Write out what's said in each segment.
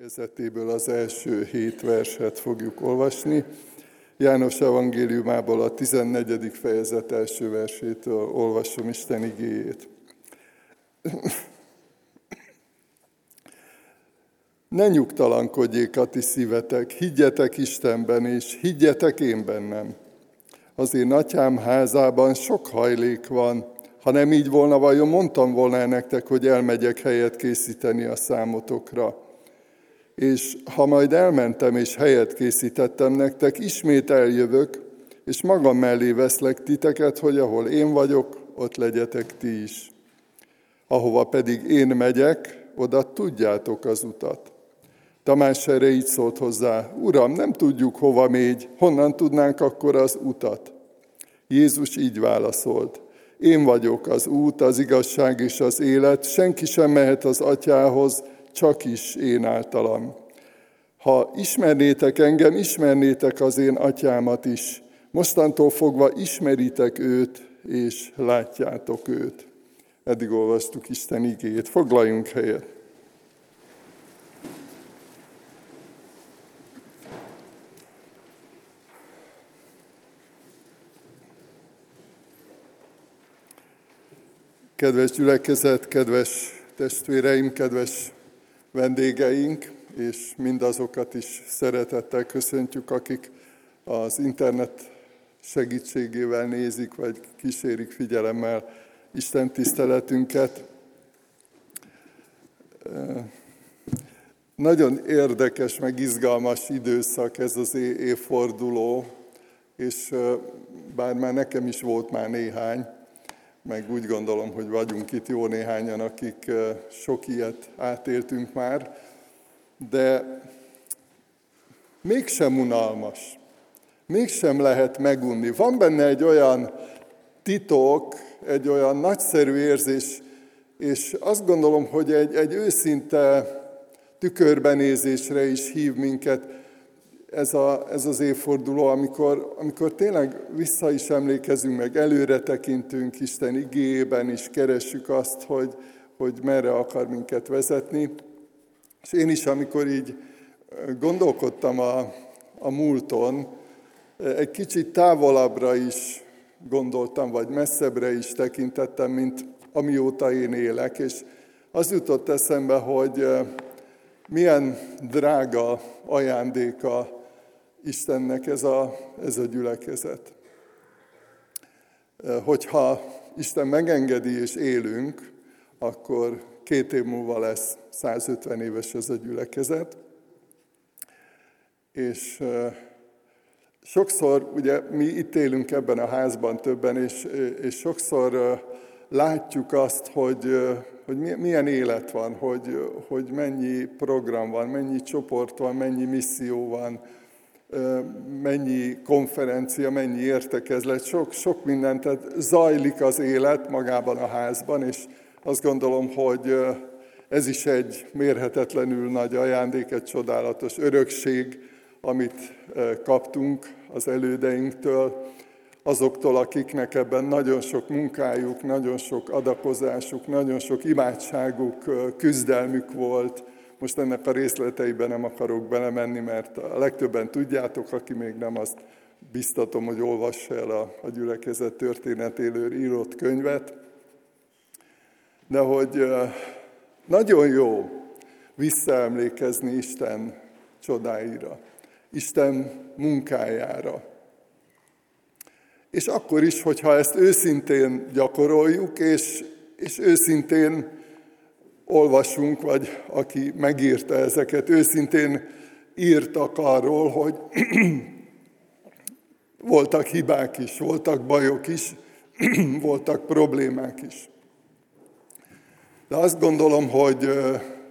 fejezetéből az első hét verset fogjuk olvasni. János evangéliumából a 14. fejezet első versétől olvasom Isten igéjét. Ne nyugtalankodjék a ti szívetek, higgyetek Istenben, és higgyetek én bennem. Az én atyám házában sok hajlék van, ha nem így volna, vajon mondtam volna nektek, hogy elmegyek helyet készíteni a számotokra és ha majd elmentem és helyet készítettem nektek, ismét eljövök, és magam mellé veszlek titeket, hogy ahol én vagyok, ott legyetek ti is. Ahova pedig én megyek, oda tudjátok az utat. Tamás erre így szólt hozzá, Uram, nem tudjuk hova mégy, honnan tudnánk akkor az utat? Jézus így válaszolt, én vagyok az út, az igazság és az élet, senki sem mehet az atyához, csak is én általam. Ha ismernétek engem, ismernétek az én atyámat is. Mostantól fogva ismeritek őt, és látjátok őt. Eddig olvastuk Isten igét. Foglaljunk helyet. Kedves gyülekezet, kedves testvéreim, kedves vendégeink, és mindazokat is szeretettel köszöntjük, akik az internet segítségével nézik, vagy kísérik figyelemmel Isten tiszteletünket. Nagyon érdekes, meg izgalmas időszak ez az évforduló, és bár már nekem is volt már néhány, meg úgy gondolom, hogy vagyunk itt jó néhányan, akik sok ilyet átéltünk már, de mégsem unalmas, mégsem lehet megunni. Van benne egy olyan titok, egy olyan nagyszerű érzés, és azt gondolom, hogy egy, egy őszinte tükörbenézésre is hív minket ez, a, ez az évforduló, amikor, amikor tényleg vissza is emlékezünk, meg előre tekintünk Isten igében, és keressük azt, hogy, hogy merre akar minket vezetni. És én is, amikor így gondolkodtam a, a múlton, egy kicsit távolabbra is gondoltam, vagy messzebbre is tekintettem, mint amióta én élek, és az jutott eszembe, hogy milyen drága ajándéka Istennek ez a, ez a gyülekezet. Hogyha Isten megengedi és élünk, akkor két év múlva lesz 150 éves ez a gyülekezet, és sokszor, ugye mi itt élünk ebben a házban többen, és, és sokszor látjuk azt, hogy, hogy milyen élet van, hogy, hogy mennyi program van, mennyi csoport van, mennyi misszió van, mennyi konferencia, mennyi értekezlet, sok, sok minden, tehát zajlik az élet magában a házban, és azt gondolom, hogy ez is egy mérhetetlenül nagy ajándék, egy csodálatos örökség, amit kaptunk az elődeinktől, azoktól, akiknek ebben nagyon sok munkájuk, nagyon sok adakozásuk, nagyon sok imádságuk, küzdelmük volt. Most ennek a részleteiben nem akarok belemenni, mert a legtöbben tudjátok, aki még nem, azt biztatom, hogy olvassa el a, a gyülekezet történetéről írott könyvet. De hogy nagyon jó visszaemlékezni Isten csodáira, Isten munkájára. És akkor is, hogyha ezt őszintén gyakoroljuk, és, és őszintén olvasunk, vagy aki megírta ezeket, őszintén írtak arról, hogy voltak hibák is, voltak bajok is, voltak problémák is. De azt gondolom, hogy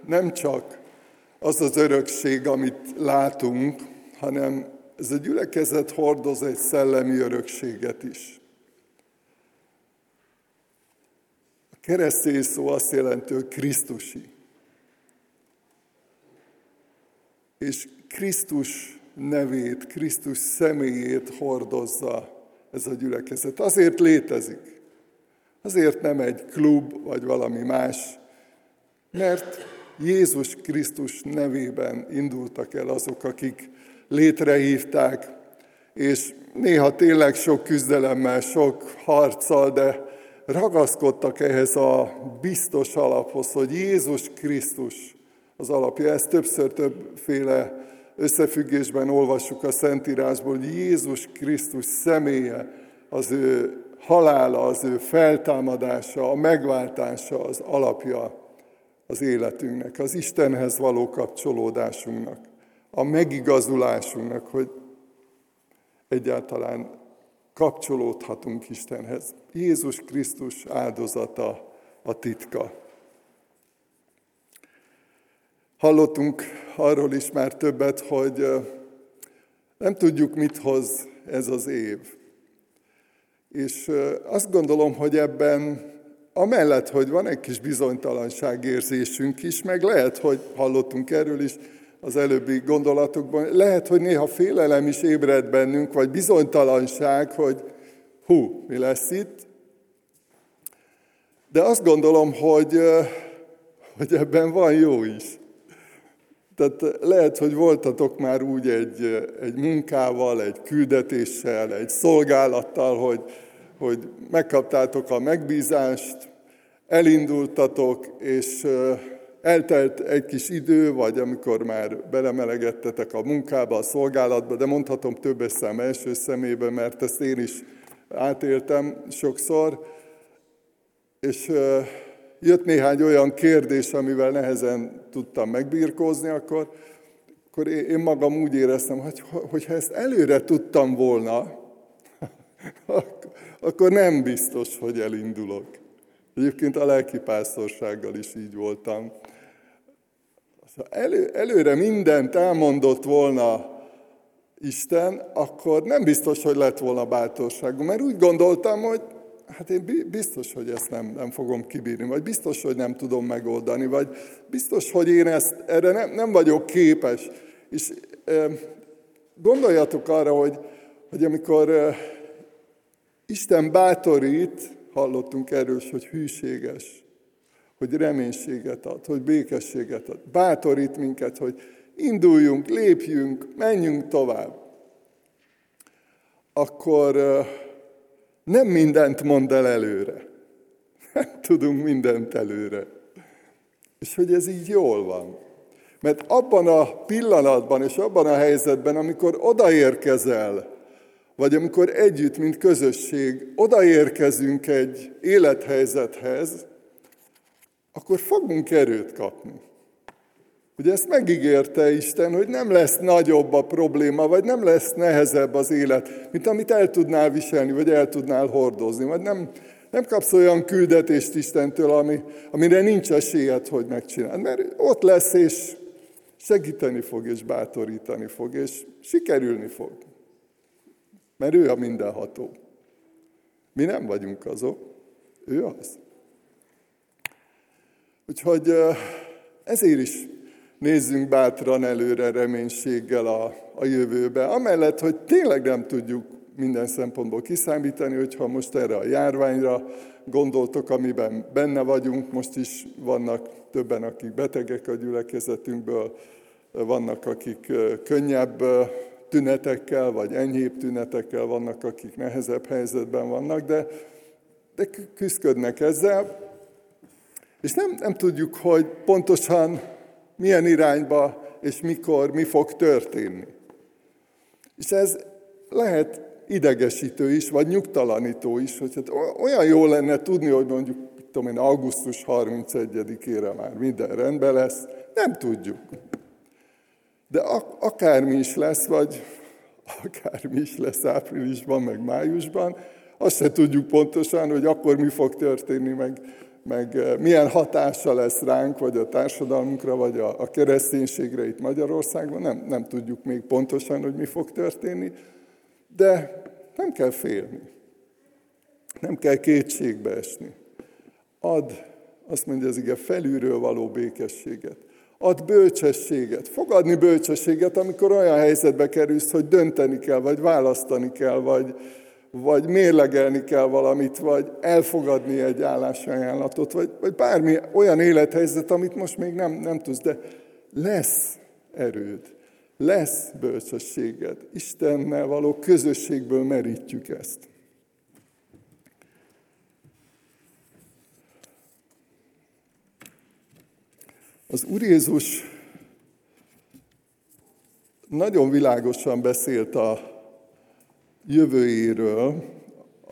nem csak az az örökség, amit látunk, hanem ez a gyülekezet hordoz egy szellemi örökséget is. Keresztény szó azt jelenti, hogy Krisztusi. És Krisztus nevét, Krisztus személyét hordozza ez a gyülekezet. Azért létezik. Azért nem egy klub, vagy valami más, mert Jézus Krisztus nevében indultak el azok, akik létrehívták, és néha tényleg sok küzdelemmel, sok harccal, de ragaszkodtak ehhez a biztos alaphoz, hogy Jézus Krisztus az alapja. Ezt többször többféle összefüggésben olvassuk a Szentírásból, hogy Jézus Krisztus személye, az ő halála, az ő feltámadása, a megváltása az alapja az életünknek, az Istenhez való kapcsolódásunknak, a megigazulásunknak, hogy egyáltalán kapcsolódhatunk Istenhez. Jézus Krisztus áldozata a titka. Hallottunk arról is már többet, hogy nem tudjuk, mit hoz ez az év. És azt gondolom, hogy ebben amellett, hogy van egy kis bizonytalanságérzésünk is, meg lehet, hogy hallottunk erről is az előbbi gondolatokban, lehet, hogy néha félelem is ébred bennünk, vagy bizonytalanság, hogy hú, mi lesz itt. De azt gondolom, hogy, hogy ebben van jó is. Tehát lehet, hogy voltatok már úgy egy, egy munkával, egy küldetéssel, egy szolgálattal, hogy, hogy megkaptátok a megbízást, elindultatok, és eltelt egy kis idő, vagy amikor már belemelegettetek a munkába, a szolgálatba, de mondhatom többes szám első szemébe, mert ezt én is átéltem sokszor, és jött néhány olyan kérdés, amivel nehezen tudtam megbírkozni, akkor, akkor én magam úgy éreztem, hogy hogyha ezt előre tudtam volna, akkor nem biztos, hogy elindulok. Egyébként a lelkipásztorsággal is így voltam. Elő, előre mindent elmondott volna Isten, akkor nem biztos, hogy lett volna bátorságom, mert úgy gondoltam, hogy hát én biztos, hogy ezt nem, nem fogom kibírni, vagy biztos, hogy nem tudom megoldani, vagy biztos, hogy én ezt, erre nem, nem vagyok képes. És e, gondoljatok arra, hogy, hogy amikor e, Isten bátorít, hallottunk erről, hogy hűséges, hogy reménységet ad, hogy békességet ad, bátorít minket, hogy induljunk, lépjünk, menjünk tovább, akkor nem mindent mond el előre. Nem tudunk mindent előre. És hogy ez így jól van. Mert abban a pillanatban és abban a helyzetben, amikor odaérkezel, vagy amikor együtt, mint közösség, odaérkezünk egy élethelyzethez, akkor fogunk erőt kapni. Ugye ezt megígérte Isten, hogy nem lesz nagyobb a probléma, vagy nem lesz nehezebb az élet, mint amit el tudnál viselni, vagy el tudnál hordozni, vagy nem, nem kapsz olyan küldetést Istentől, ami, amire nincs esélyed, hogy megcsináld. Mert ott lesz, és segíteni fog, és bátorítani fog, és sikerülni fog. Mert ő a mindenható. Mi nem vagyunk azok, ő az. Úgyhogy ezért is nézzünk bátran előre reménységgel a, a jövőbe. Amellett, hogy tényleg nem tudjuk minden szempontból kiszámítani, hogyha most erre a járványra gondoltok, amiben benne vagyunk, most is vannak többen, akik betegek a gyülekezetünkből, vannak, akik könnyebb tünetekkel, vagy enyhébb tünetekkel vannak, akik nehezebb helyzetben vannak, de, de küzdködnek ezzel, és nem, nem tudjuk, hogy pontosan milyen irányba és mikor mi fog történni. És ez lehet idegesítő is, vagy nyugtalanító is, hogy hát olyan jó lenne tudni, hogy mondjuk, tudom én, augusztus 31-ére már minden rendben lesz, nem tudjuk. De akármi is lesz, vagy akármi is lesz áprilisban, meg májusban, azt se tudjuk pontosan, hogy akkor mi fog történni, meg meg eh, milyen hatása lesz ránk, vagy a társadalmunkra, vagy a, a kereszténységre itt Magyarországon, nem, nem tudjuk még pontosan, hogy mi fog történni, de nem kell félni. Nem kell kétségbe esni. Ad, azt mondja az ige, felülről való békességet. Ad bölcsességet. Fogadni bölcsességet, amikor olyan helyzetbe kerülsz, hogy dönteni kell, vagy választani kell, vagy, vagy mérlegelni kell valamit, vagy elfogadni egy állásajánlatot, vagy, vagy bármi olyan élethelyzet, amit most még nem, nem tudsz, de lesz erőd, lesz bölcsességed. Istennel való közösségből merítjük ezt. Az Úr Jézus nagyon világosan beszélt a jövőjéről,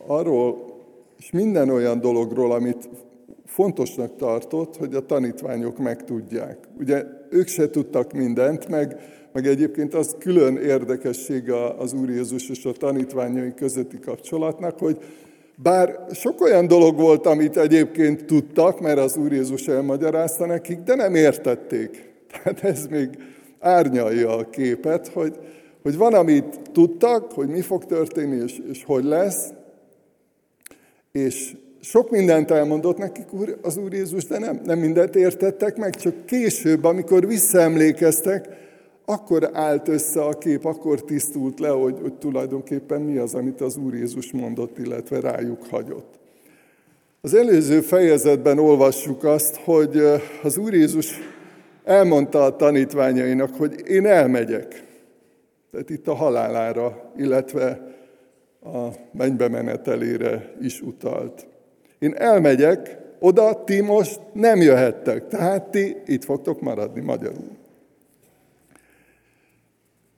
arról, és minden olyan dologról, amit fontosnak tartott, hogy a tanítványok megtudják. Ugye ők se tudtak mindent, meg, meg egyébként az külön érdekessége az Úr Jézus és a tanítványai közötti kapcsolatnak, hogy bár sok olyan dolog volt, amit egyébként tudtak, mert az Úr Jézus elmagyarázta nekik, de nem értették. Tehát ez még árnyalja a képet, hogy, hogy van, amit tudtak, hogy mi fog történni, és, és hogy lesz, és sok mindent elmondott nekik az Úr Jézus, de nem, nem mindent értettek meg, csak később, amikor visszaemlékeztek, akkor állt össze a kép, akkor tisztult le, hogy, hogy tulajdonképpen mi az, amit az Úr Jézus mondott, illetve rájuk hagyott. Az előző fejezetben olvassuk azt, hogy az Úr Jézus elmondta a tanítványainak, hogy én elmegyek. Tehát itt a halálára, illetve a mennybe menetelére is utalt. Én elmegyek, oda ti most nem jöhettek, tehát ti itt fogtok maradni magyarul.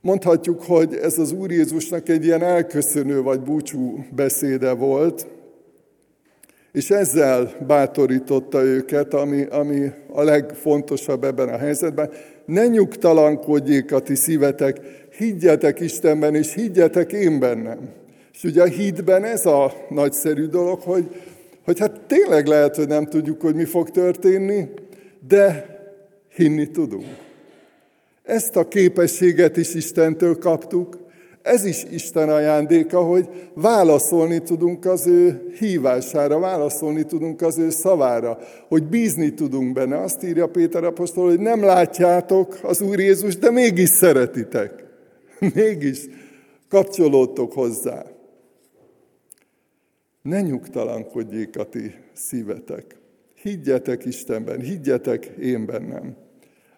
Mondhatjuk, hogy ez az Úr Jézusnak egy ilyen elköszönő vagy búcsú beszéde volt, és ezzel bátorította őket, ami, ami a legfontosabb ebben a helyzetben. Ne nyugtalankodjék a ti szívetek, higgyetek Istenben, és higgyetek én bennem. És ugye a hitben ez a nagyszerű dolog, hogy, hogy hát tényleg lehet, hogy nem tudjuk, hogy mi fog történni, de hinni tudunk. Ezt a képességet is Istentől kaptuk, ez is Isten ajándéka, hogy válaszolni tudunk az ő hívására, válaszolni tudunk az ő szavára, hogy bízni tudunk benne. Azt írja Péter apostol, hogy nem látjátok az Úr Jézus, de mégis szeretitek. Mégis kapcsolódtok hozzá. Ne nyugtalankodjék a ti szívetek. Higgyetek Istenben, higgyetek én bennem.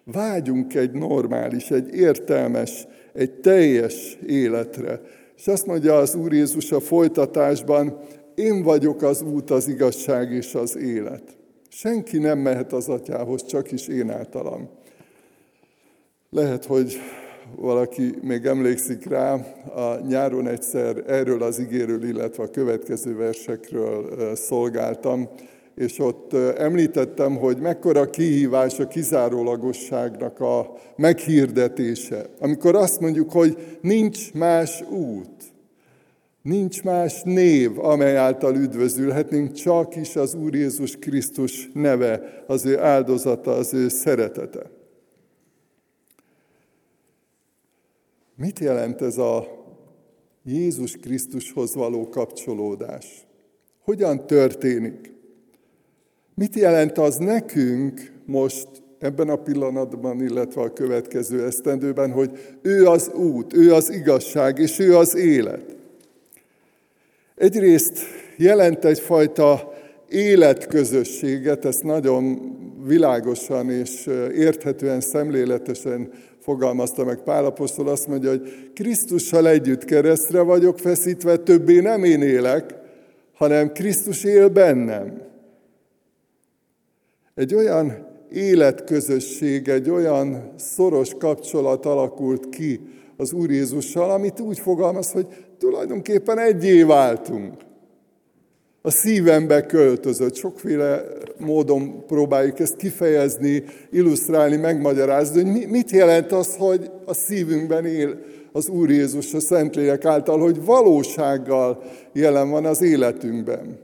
Vágyunk egy normális, egy értelmes, egy teljes életre. És azt mondja az Úr Jézus a folytatásban, én vagyok az út, az igazság és az élet. Senki nem mehet az atyához, csak is én általam. Lehet, hogy valaki még emlékszik rá, a nyáron egyszer erről az igéről, illetve a következő versekről szolgáltam, és ott említettem, hogy mekkora kihívás a kizárólagosságnak a meghirdetése. Amikor azt mondjuk, hogy nincs más út, nincs más név, amely által üdvözülhetnénk, csak is az Úr Jézus Krisztus neve, az ő áldozata, az ő szeretete. Mit jelent ez a Jézus Krisztushoz való kapcsolódás? Hogyan történik? Mit jelent az nekünk most ebben a pillanatban, illetve a következő esztendőben, hogy ő az út, ő az igazság, és ő az élet? Egyrészt jelent egyfajta életközösséget, ezt nagyon világosan és érthetően, szemléletesen fogalmazta meg Pálapostól, azt mondja, hogy Krisztussal együtt keresztre vagyok feszítve, többé nem én élek, hanem Krisztus él bennem. Egy olyan életközösség, egy olyan szoros kapcsolat alakult ki az Úr Jézussal, amit úgy fogalmaz, hogy tulajdonképpen egyé váltunk. A szívembe költözött. Sokféle módon próbáljuk ezt kifejezni, illusztrálni, megmagyarázni, hogy mit jelent az, hogy a szívünkben él az Úr Jézus a Szentlélek által, hogy valósággal jelen van az életünkben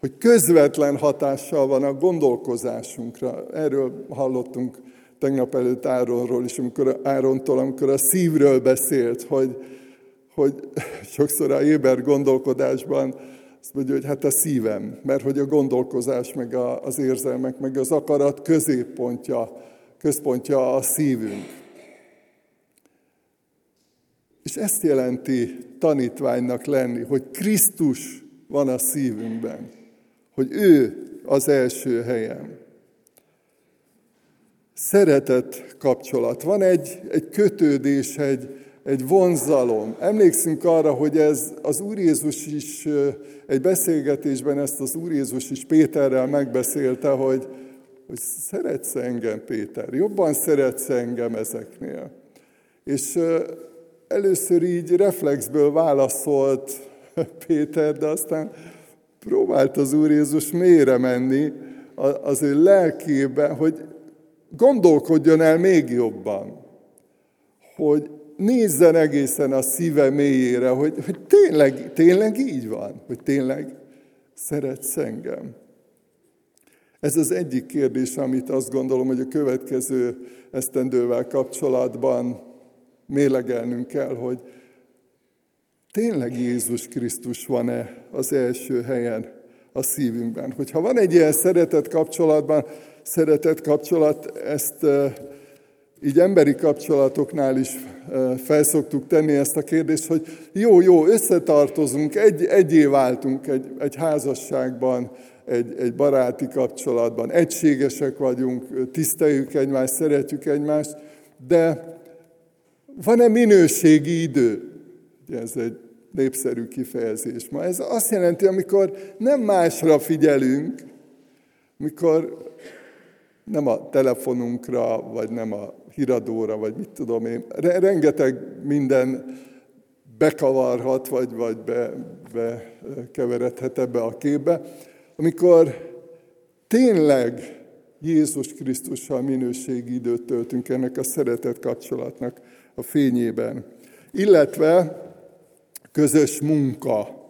hogy közvetlen hatással van a gondolkozásunkra. Erről hallottunk tegnap előtt Áronról is, amikor Árontól, amikor a szívről beszélt, hogy, hogy sokszor a éber gondolkodásban azt mondja, hogy hát a szívem, mert hogy a gondolkozás, meg a, az érzelmek, meg az akarat középpontja, központja a szívünk. És ezt jelenti tanítványnak lenni, hogy Krisztus van a szívünkben, hogy ő az első helyen. Szeretet kapcsolat. Van egy, egy kötődés, egy, egy vonzalom. Emlékszünk arra, hogy ez az Úr Jézus is egy beszélgetésben ezt az Úr Jézus is Péterrel megbeszélte, hogy, hogy szeretsz engem, Péter, jobban szeretsz engem ezeknél. És először így reflexből válaszolt Péter, de aztán próbált az Úr Jézus mélyre menni az ő lelkébe, hogy gondolkodjon el még jobban, hogy nézzen egészen a szíve mélyére, hogy, hogy tényleg, tényleg így van, hogy tényleg szeretsz engem. Ez az egyik kérdés, amit azt gondolom, hogy a következő esztendővel kapcsolatban mélegelnünk kell, hogy tényleg Jézus Krisztus van-e az első helyen a szívünkben. Hogyha van egy ilyen szeretet kapcsolatban, szeretet kapcsolat, ezt így emberi kapcsolatoknál is felszoktuk tenni ezt a kérdést, hogy jó, jó, összetartozunk, egy, egyé váltunk egy, egy házasságban, egy, egy baráti kapcsolatban, egységesek vagyunk, tiszteljük egymást, szeretjük egymást, de van-e minőségi idő? Ez egy népszerű kifejezés ma. Ez azt jelenti, amikor nem másra figyelünk, mikor nem a telefonunkra, vagy nem a híradóra, vagy mit tudom én. Rengeteg minden bekavarhat, vagy, vagy be, bekeveredhet ebbe a képbe, amikor tényleg Jézus Krisztussal minőségi időt töltünk ennek a szeretet kapcsolatnak a fényében. Illetve közös munka.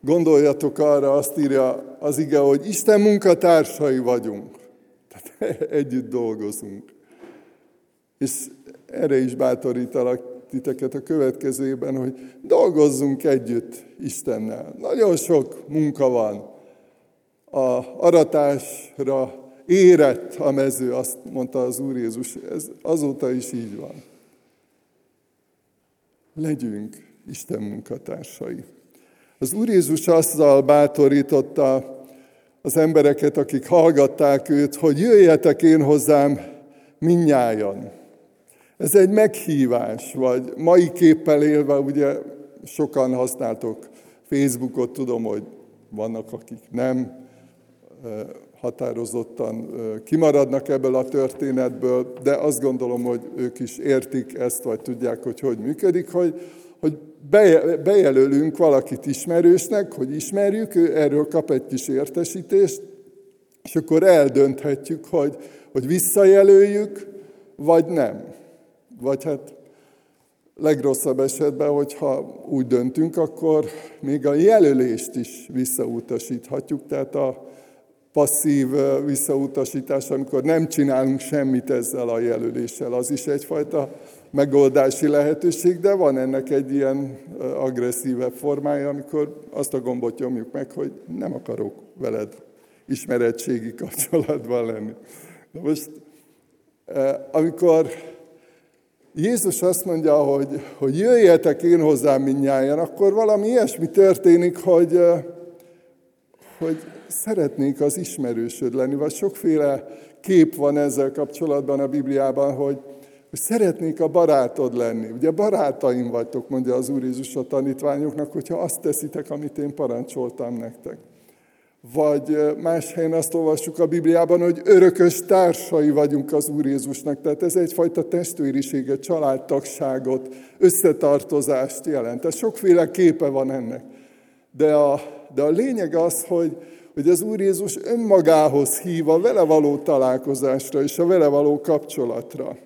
Gondoljatok arra, azt írja az ige, hogy Isten munkatársai vagyunk. Tehát együtt dolgozunk. És erre is bátorítalak titeket a következőben, hogy dolgozzunk együtt Istennel. Nagyon sok munka van. A aratásra érett a mező, azt mondta az Úr Jézus, ez azóta is így van. Legyünk Isten munkatársai. Az Úr Jézus azzal bátorította az embereket, akik hallgatták őt, hogy jöjjetek én hozzám minnyájan. Ez egy meghívás, vagy mai képpel élve, ugye sokan használtok Facebookot, tudom, hogy vannak, akik nem határozottan kimaradnak ebből a történetből, de azt gondolom, hogy ők is értik ezt, vagy tudják, hogy hogy működik, hogy, hogy bejelölünk valakit ismerősnek, hogy ismerjük, ő erről kap egy kis értesítést, és akkor eldönthetjük, hogy, hogy visszajelöljük, vagy nem. Vagy hát legrosszabb esetben, hogyha úgy döntünk, akkor még a jelölést is visszautasíthatjuk, tehát a passzív visszautasítás, amikor nem csinálunk semmit ezzel a jelöléssel, az is egyfajta megoldási lehetőség, de van ennek egy ilyen agresszívebb formája, amikor azt a gombot nyomjuk meg, hogy nem akarok veled ismeretségi kapcsolatban lenni. Na most, amikor Jézus azt mondja, hogy, hogy jöjjetek én hozzám minnyáján, akkor valami ilyesmi történik, hogy, hogy szeretnénk az ismerősöd lenni, vagy sokféle kép van ezzel kapcsolatban a Bibliában, hogy, hogy szeretnék a barátod lenni. Ugye barátaim vagytok, mondja az Úr Jézus a tanítványoknak, hogyha azt teszitek, amit én parancsoltam nektek. Vagy más helyen azt olvassuk a Bibliában, hogy örökös társai vagyunk az Úr Jézusnak. Tehát ez egyfajta testvériséget, családtagságot, összetartozást jelent. Tehát sokféle képe van ennek. De a, de a lényeg az, hogy, hogy az Úr Jézus önmagához hív a vele való találkozásra és a vele való kapcsolatra.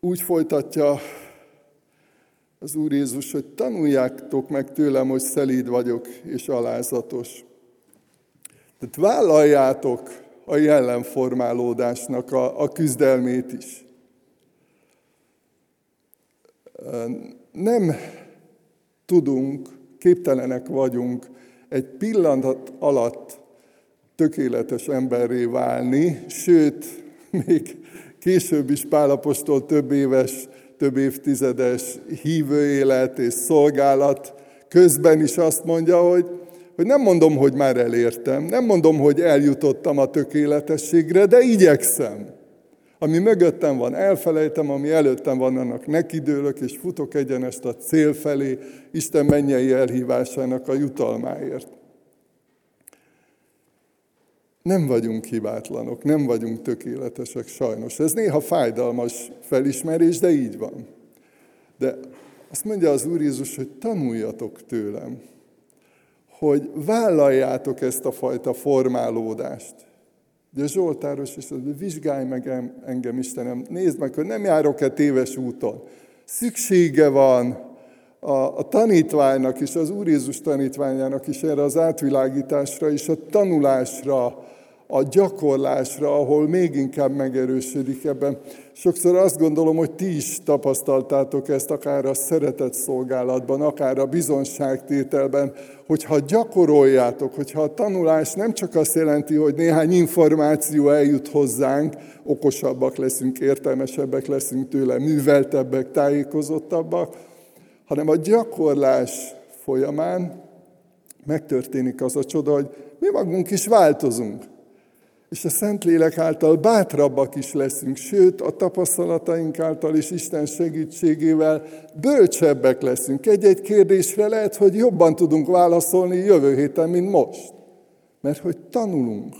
Úgy folytatja az Úr Jézus, hogy tanuljátok meg tőlem, hogy szelíd vagyok és alázatos. Tehát vállaljátok a jellemformálódásnak a, a küzdelmét is. Nem tudunk, képtelenek vagyunk egy pillanat alatt tökéletes emberré válni, sőt, még később is Pálapostól több éves, több évtizedes hívő élet és szolgálat közben is azt mondja, hogy, hogy nem mondom, hogy már elértem, nem mondom, hogy eljutottam a tökéletességre, de igyekszem. Ami mögöttem van, elfelejtem, ami előttem van, annak nekidőlök, és futok egyenest a cél felé, Isten mennyei elhívásának a jutalmáért. Nem vagyunk hibátlanok, nem vagyunk tökéletesek sajnos. Ez néha fájdalmas felismerés, de így van. De azt mondja az Úr Jézus, hogy tanuljatok tőlem, hogy vállaljátok ezt a fajta formálódást. De Zsoltáros is hogy vizsgálj meg engem, Istenem, nézd meg, hogy nem járok-e téves úton. Szüksége van a, a tanítványnak is, az Úr Jézus tanítványának is erre az átvilágításra és a tanulásra, a gyakorlásra, ahol még inkább megerősödik ebben. Sokszor azt gondolom, hogy ti is tapasztaltátok ezt, akár a szeretett szolgálatban, akár a bizonságtételben, hogyha gyakoroljátok, hogyha a tanulás nem csak azt jelenti, hogy néhány információ eljut hozzánk, okosabbak leszünk, értelmesebbek leszünk tőle, műveltebbek, tájékozottabbak, hanem a gyakorlás folyamán megtörténik az a csoda, hogy mi magunk is változunk és a Szentlélek által bátrabbak is leszünk, sőt, a tapasztalataink által is Isten segítségével bölcsebbek leszünk. Egy-egy kérdésre lehet, hogy jobban tudunk válaszolni jövő héten, mint most. Mert hogy tanulunk.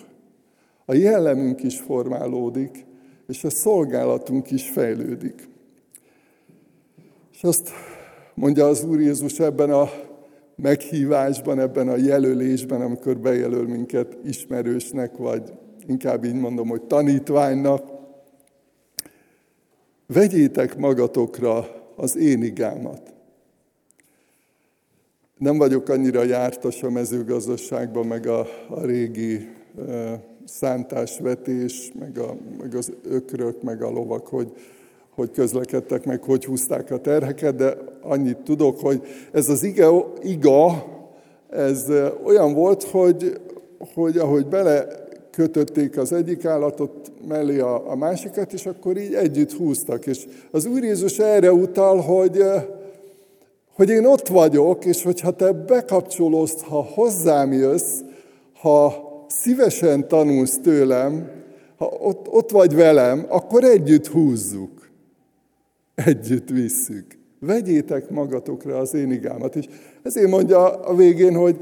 A jellemünk is formálódik, és a szolgálatunk is fejlődik. És azt mondja az Úr Jézus ebben a meghívásban, ebben a jelölésben, amikor bejelöl minket ismerősnek, vagy inkább így mondom, hogy tanítványnak, vegyétek magatokra az én igámat. Nem vagyok annyira jártas a mezőgazdaságban, meg a, a régi e, szántásvetés, meg, a, meg az ökrök, meg a lovak, hogy, hogy közlekedtek, meg hogy húzták a terheket, de annyit tudok, hogy ez az iga, iga ez olyan volt, hogy, hogy ahogy bele kötötték az egyik állatot mellé a, a másikat, és akkor így együtt húztak. És az Úr Jézus erre utal, hogy, hogy én ott vagyok, és hogyha te bekapcsolódsz, ha hozzám jössz, ha szívesen tanulsz tőlem, ha ott, ott vagy velem, akkor együtt húzzuk. Együtt visszük. Vegyétek magatokra az én igámat. És ezért mondja a végén, hogy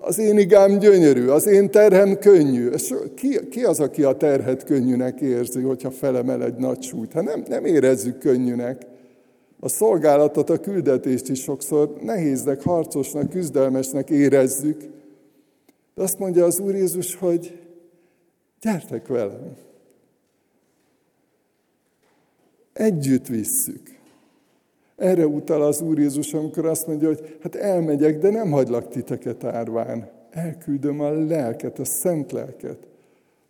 az én igám gyönyörű, az én terhem könnyű. Ki, ki az, aki a terhet könnyűnek érzi, hogyha felemel egy nagy súlyt? Hát nem, nem érezzük könnyűnek. A szolgálatot, a küldetést is sokszor nehéznek, harcosnak, küzdelmesnek érezzük. De azt mondja az Úr Jézus, hogy gyertek velem. Együtt visszük. Erre utal az Úr Jézus, amikor azt mondja, hogy hát elmegyek, de nem hagylak titeket árván. Elküldöm a lelket, a szent lelket,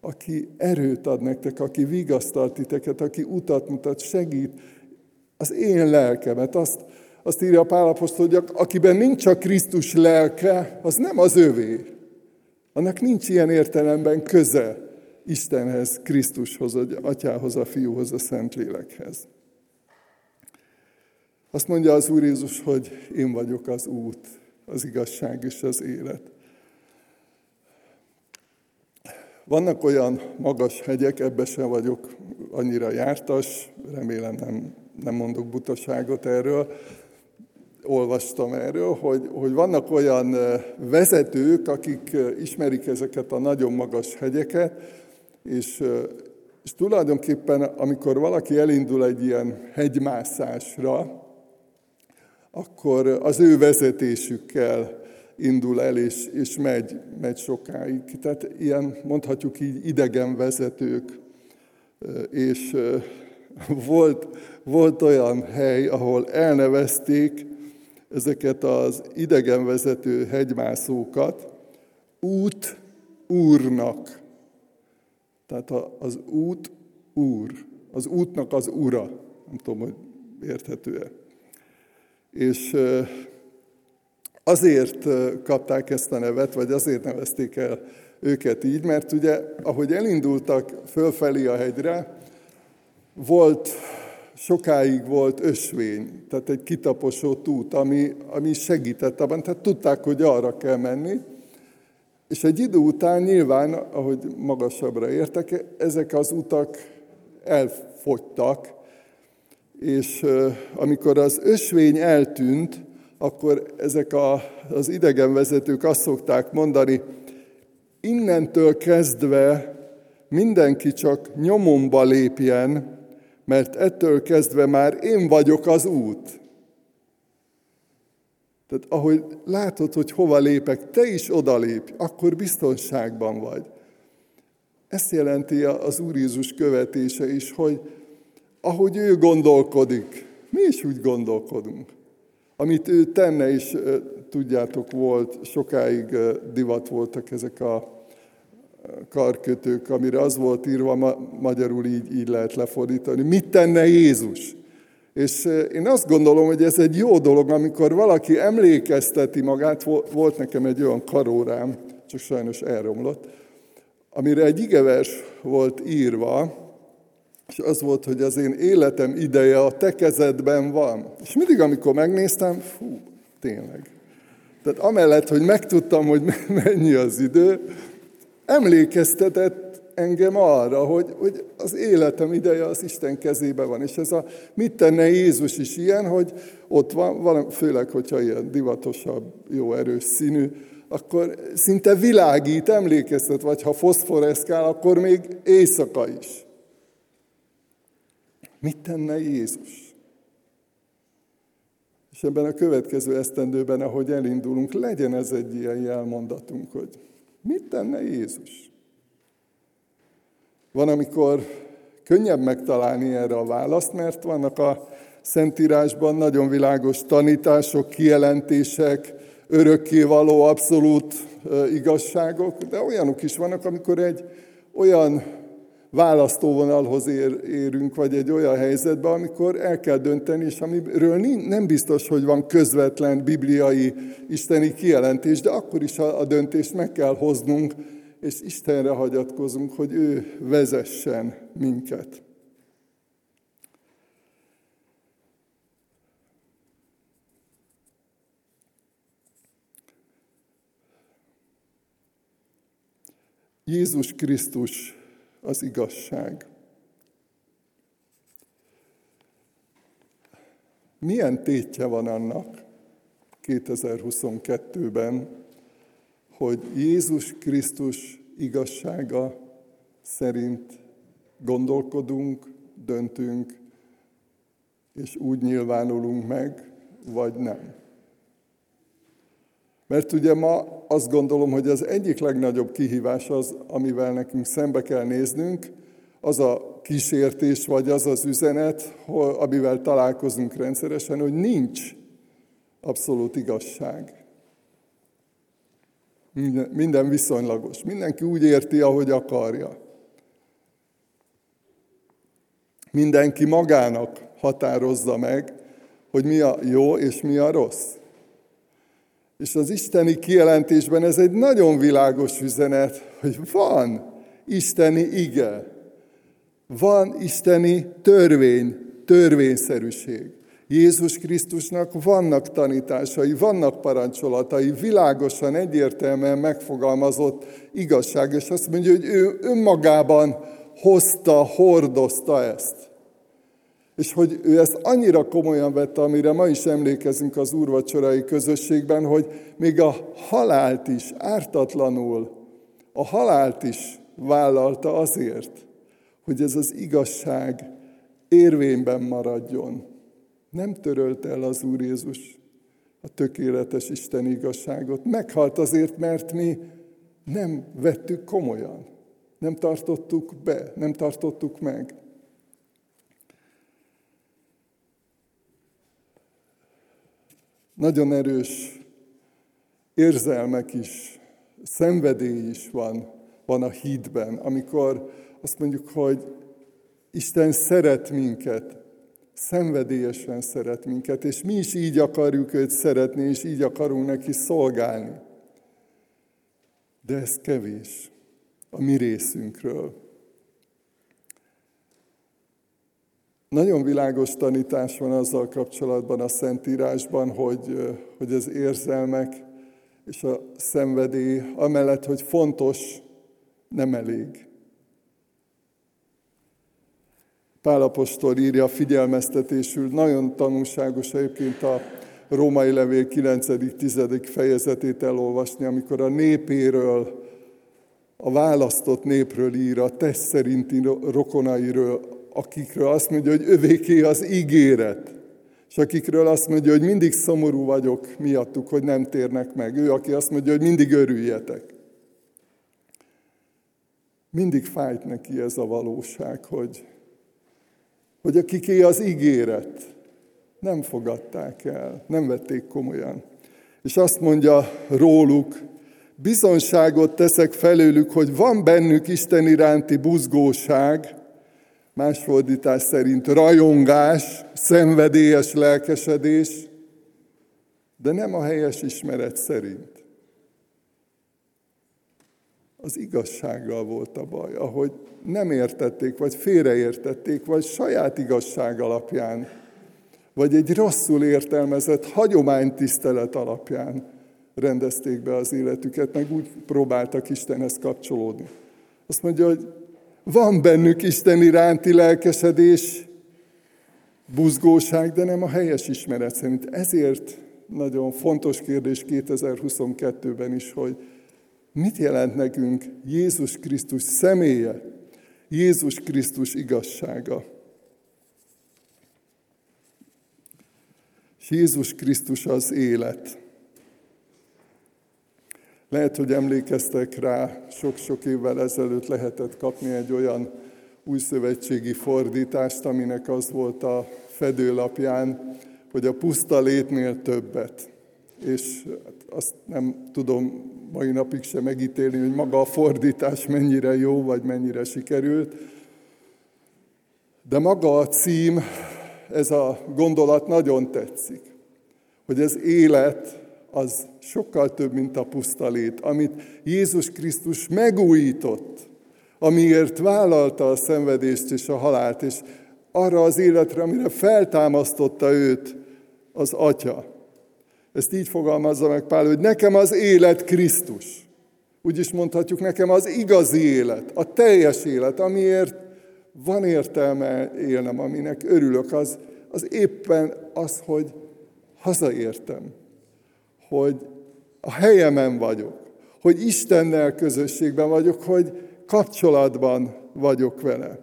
aki erőt ad nektek, aki vigasztalt titeket, aki utat mutat, segít. Az én lelkemet, azt, azt írja a Pálapostól, hogy akiben nincs a Krisztus lelke, az nem az övé. Annak nincs ilyen értelemben köze Istenhez, Krisztushoz, Atyához, a Fiúhoz, a Szentlélekhez. Azt mondja az Úr Jézus, hogy én vagyok az út, az igazság és az élet. Vannak olyan magas hegyek, ebbe sem vagyok annyira jártas, remélem nem, nem mondok butaságot erről, olvastam erről, hogy, hogy vannak olyan vezetők, akik ismerik ezeket a nagyon magas hegyeket, és, és tulajdonképpen amikor valaki elindul egy ilyen hegymászásra, akkor az ő vezetésükkel indul el, és, és megy, megy sokáig. Tehát ilyen, mondhatjuk így, idegen vezetők. És volt, volt olyan hely, ahol elnevezték ezeket az idegenvezető hegymászókat út úrnak. Tehát az út úr, az útnak az ura. Nem tudom, hogy érthető-e. És azért kapták ezt a nevet, vagy azért nevezték el őket így, mert ugye, ahogy elindultak fölfelé a hegyre, volt, sokáig volt ösvény, tehát egy kitaposott út, ami, ami segített abban, tehát tudták, hogy arra kell menni, és egy idő után nyilván, ahogy magasabbra értek, ezek az utak elfogytak, és amikor az ösvény eltűnt, akkor ezek a, az idegenvezetők azt szokták mondani, innentől kezdve mindenki csak nyomomba lépjen, mert ettől kezdve már én vagyok az út. Tehát ahogy látod, hogy hova lépek, te is odalépj, akkor biztonságban vagy. Ezt jelenti az Úr Jézus követése is, hogy ahogy ő gondolkodik, mi is úgy gondolkodunk. Amit ő tenne, és tudjátok, volt, sokáig divat voltak ezek a karkötők, amire az volt írva, ma, magyarul így, így lehet lefordítani, mit tenne Jézus? És én azt gondolom, hogy ez egy jó dolog, amikor valaki emlékezteti magát, volt nekem egy olyan karórám, csak sajnos elromlott, amire egy igevers volt írva, és az volt, hogy az én életem ideje a te kezedben van. És mindig, amikor megnéztem, fú, tényleg. Tehát amellett, hogy megtudtam, hogy mennyi az idő, emlékeztetett engem arra, hogy, hogy az életem ideje az Isten kezébe van. És ez a mit tenne Jézus is ilyen, hogy ott van, főleg, hogyha ilyen divatosabb, jó erős színű, akkor szinte világít, emlékeztet, vagy ha foszforeszkál, akkor még éjszaka is. Mit tenne Jézus? És ebben a következő esztendőben, ahogy elindulunk, legyen ez egy ilyen jelmondatunk, hogy mit tenne Jézus? Van, amikor könnyebb megtalálni erre a választ, mert vannak a Szentírásban nagyon világos tanítások, kijelentések, örökkévaló abszolút igazságok, de olyanok is vannak, amikor egy olyan választóvonalhoz ér, érünk, vagy egy olyan helyzetbe, amikor el kell dönteni, és amiről nem biztos, hogy van közvetlen bibliai isteni kijelentés, de akkor is a, a döntést meg kell hoznunk, és Istenre hagyatkozunk, hogy ő vezessen minket. Jézus Krisztus az igazság. Milyen tétje van annak 2022-ben, hogy Jézus Krisztus igazsága szerint gondolkodunk, döntünk, és úgy nyilvánulunk meg, vagy nem. Mert ugye ma azt gondolom, hogy az egyik legnagyobb kihívás az, amivel nekünk szembe kell néznünk, az a kísértés, vagy az az üzenet, amivel találkozunk rendszeresen, hogy nincs abszolút igazság. Minden, minden viszonylagos. Mindenki úgy érti, ahogy akarja. Mindenki magának határozza meg, hogy mi a jó és mi a rossz. És az isteni kijelentésben ez egy nagyon világos üzenet, hogy van isteni ige, van isteni törvény, törvényszerűség. Jézus Krisztusnak vannak tanításai, vannak parancsolatai, világosan, egyértelműen megfogalmazott igazság, és azt mondja, hogy ő önmagában hozta, hordozta ezt. És hogy ő ezt annyira komolyan vette, amire ma is emlékezünk az úrvacsorai közösségben, hogy még a halált is ártatlanul, a halált is vállalta azért, hogy ez az igazság érvényben maradjon. Nem törölte el az Úr Jézus a tökéletes Isten igazságot. Meghalt azért, mert mi nem vettük komolyan. Nem tartottuk be, nem tartottuk meg. Nagyon erős érzelmek is, szenvedély is van, van a hídben, amikor azt mondjuk, hogy Isten szeret minket, szenvedélyesen szeret minket, és mi is így akarjuk őt szeretni, és így akarunk neki szolgálni. De ez kevés a mi részünkről. Nagyon világos tanítás van azzal kapcsolatban a Szentírásban, hogy, hogy az érzelmek és a szenvedély, amellett, hogy fontos, nem elég. Pálapostól írja figyelmeztetésül, nagyon tanulságos egyébként a római levél 9.-10. fejezetét elolvasni, amikor a népéről, a választott népről ír, a test szerinti rokonairól, akikről azt mondja, hogy övéké az ígéret, és akikről azt mondja, hogy mindig szomorú vagyok miattuk, hogy nem térnek meg. Ő, aki azt mondja, hogy mindig örüljetek. Mindig fájt neki ez a valóság, hogy, hogy akiké az ígéret, nem fogadták el, nem vették komolyan. És azt mondja róluk, bizonságot teszek felőlük, hogy van bennük Isten iránti buzgóság, más fordítás szerint rajongás, szenvedélyes lelkesedés, de nem a helyes ismeret szerint. Az igazsággal volt a baj, ahogy nem értették, vagy félreértették, vagy saját igazság alapján, vagy egy rosszul értelmezett hagyománytisztelet alapján rendezték be az életüket, meg úgy próbáltak Istenhez kapcsolódni. Azt mondja, hogy van bennük Isten iránti lelkesedés, buzgóság, de nem a helyes ismeret szerint. Ezért nagyon fontos kérdés 2022-ben is, hogy mit jelent nekünk Jézus Krisztus személye, Jézus Krisztus igazsága. És Jézus Krisztus az élet. Lehet, hogy emlékeztek rá, sok-sok évvel ezelőtt lehetett kapni egy olyan újszövetségi fordítást, aminek az volt a fedőlapján, hogy a puszta létnél többet. És azt nem tudom mai napig sem megítélni, hogy maga a fordítás mennyire jó, vagy mennyire sikerült. De maga a cím, ez a gondolat nagyon tetszik, hogy az élet az sokkal több, mint a puszta lét, amit Jézus Krisztus megújított, amiért vállalta a szenvedést és a halált, és arra az életre, amire feltámasztotta őt az Atya. Ezt így fogalmazza meg Pál, hogy nekem az élet Krisztus. Úgy is mondhatjuk, nekem az igazi élet, a teljes élet, amiért van értelme élnem, aminek örülök, az, az éppen az, hogy hazaértem, hogy a helyemen vagyok, hogy Istennel közösségben vagyok, hogy kapcsolatban vagyok vele.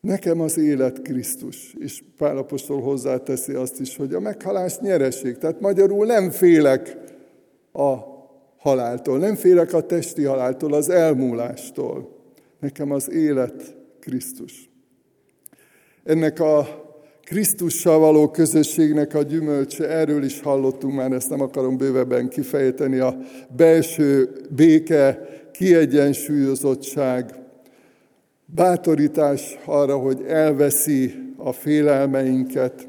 Nekem az élet Krisztus, és Pálapostól hozzáteszi azt is, hogy a meghalás nyereség. Tehát magyarul nem félek a haláltól, nem félek a testi haláltól, az elmúlástól. Nekem az élet Krisztus. Ennek a Krisztussal való közösségnek a gyümölcse, erről is hallottunk már, ezt nem akarom bővebben kifejteni, a belső béke, kiegyensúlyozottság, bátorítás arra, hogy elveszi a félelmeinket,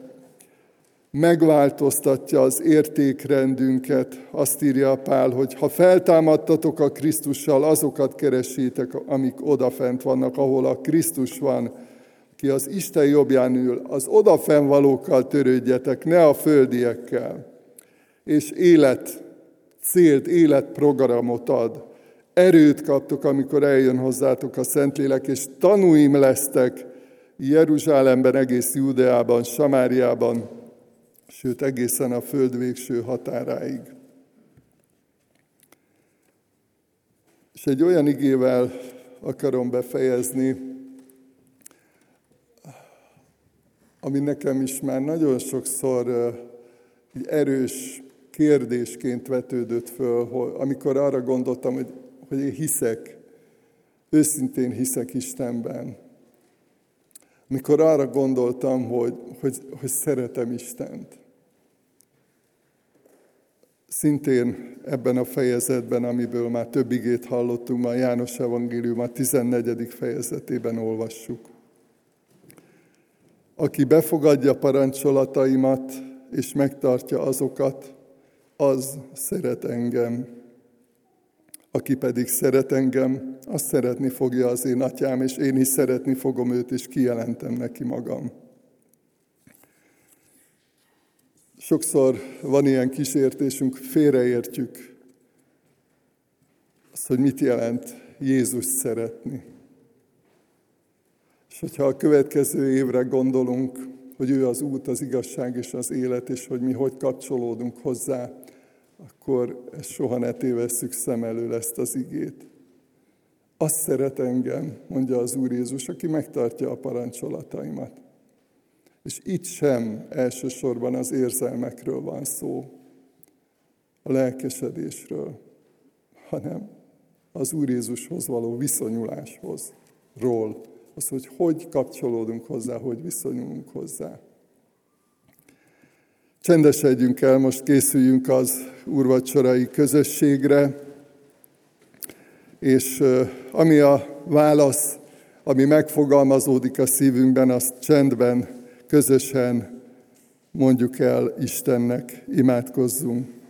megváltoztatja az értékrendünket. Azt írja Pál, hogy ha feltámadtatok a Krisztussal, azokat keresétek, amik odafent vannak, ahol a Krisztus van, ki az Isten jobbján ül, az odafennvalókkal törődjetek, ne a földiekkel. És élet, célt, életprogramot ad. Erőt kaptok, amikor eljön hozzátok a Szentlélek, és tanúim lesztek Jeruzsálemben, egész Júdeában, Samáriában, sőt egészen a föld végső határáig. És egy olyan igével akarom befejezni, ami nekem is már nagyon sokszor egy erős kérdésként vetődött föl, amikor arra gondoltam, hogy, hogy én hiszek, őszintén hiszek Istenben. Amikor arra gondoltam, hogy, hogy, hogy szeretem Istent. Szintén ebben a fejezetben, amiből már több igét hallottunk, a János Evangélium a 14. fejezetében olvassuk. Aki befogadja parancsolataimat és megtartja azokat, az szeret engem. Aki pedig szeret engem, azt szeretni fogja az én atyám, és én is szeretni fogom őt, és kijelentem neki magam. Sokszor van ilyen kísértésünk, félreértjük azt, hogy mit jelent Jézus szeretni. Hogyha a következő évre gondolunk, hogy ő az út, az igazság és az élet, és hogy mi hogy kapcsolódunk hozzá, akkor ezt soha ne tévesszük szem elől ezt az igét. Azt szeret engem, mondja az Úr Jézus, aki megtartja a parancsolataimat. És itt sem elsősorban az érzelmekről van szó, a lelkesedésről, hanem az Úr Jézushoz való viszonyuláshoz, ról, az, hogy hogy kapcsolódunk hozzá, hogy viszonyulunk hozzá. Csendesedjünk el, most készüljünk az úrvacsorai közösségre, és ami a válasz, ami megfogalmazódik a szívünkben, azt csendben, közösen mondjuk el Istennek, imádkozzunk.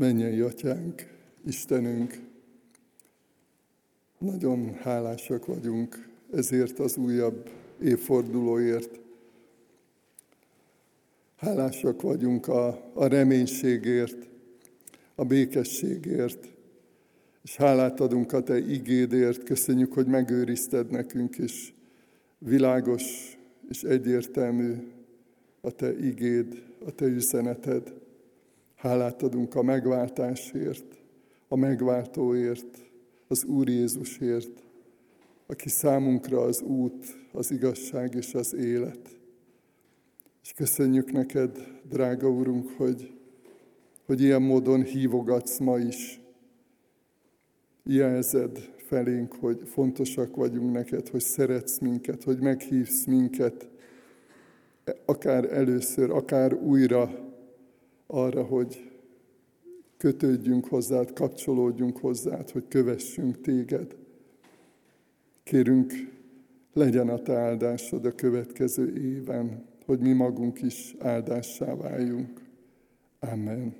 Mennyei Atyánk, Istenünk, nagyon hálásak vagyunk ezért az újabb évfordulóért. Hálásak vagyunk a, a reménységért, a békességért, és hálát adunk a Te igédért, köszönjük, hogy megőrizted nekünk, és világos és egyértelmű a Te igéd, a Te üzeneted. Hálát adunk a megváltásért, a megváltóért, az Úr Jézusért, aki számunkra az út, az igazság és az élet. És köszönjük neked, drága Úrunk, hogy, hogy ilyen módon hívogatsz ma is. Jelzed felénk, hogy fontosak vagyunk neked, hogy szeretsz minket, hogy meghívsz minket, akár először, akár újra arra, hogy kötődjünk hozzád, kapcsolódjunk hozzád, hogy kövessünk téged. Kérünk, legyen a te áldásod a következő éven, hogy mi magunk is áldássá váljunk. Amen.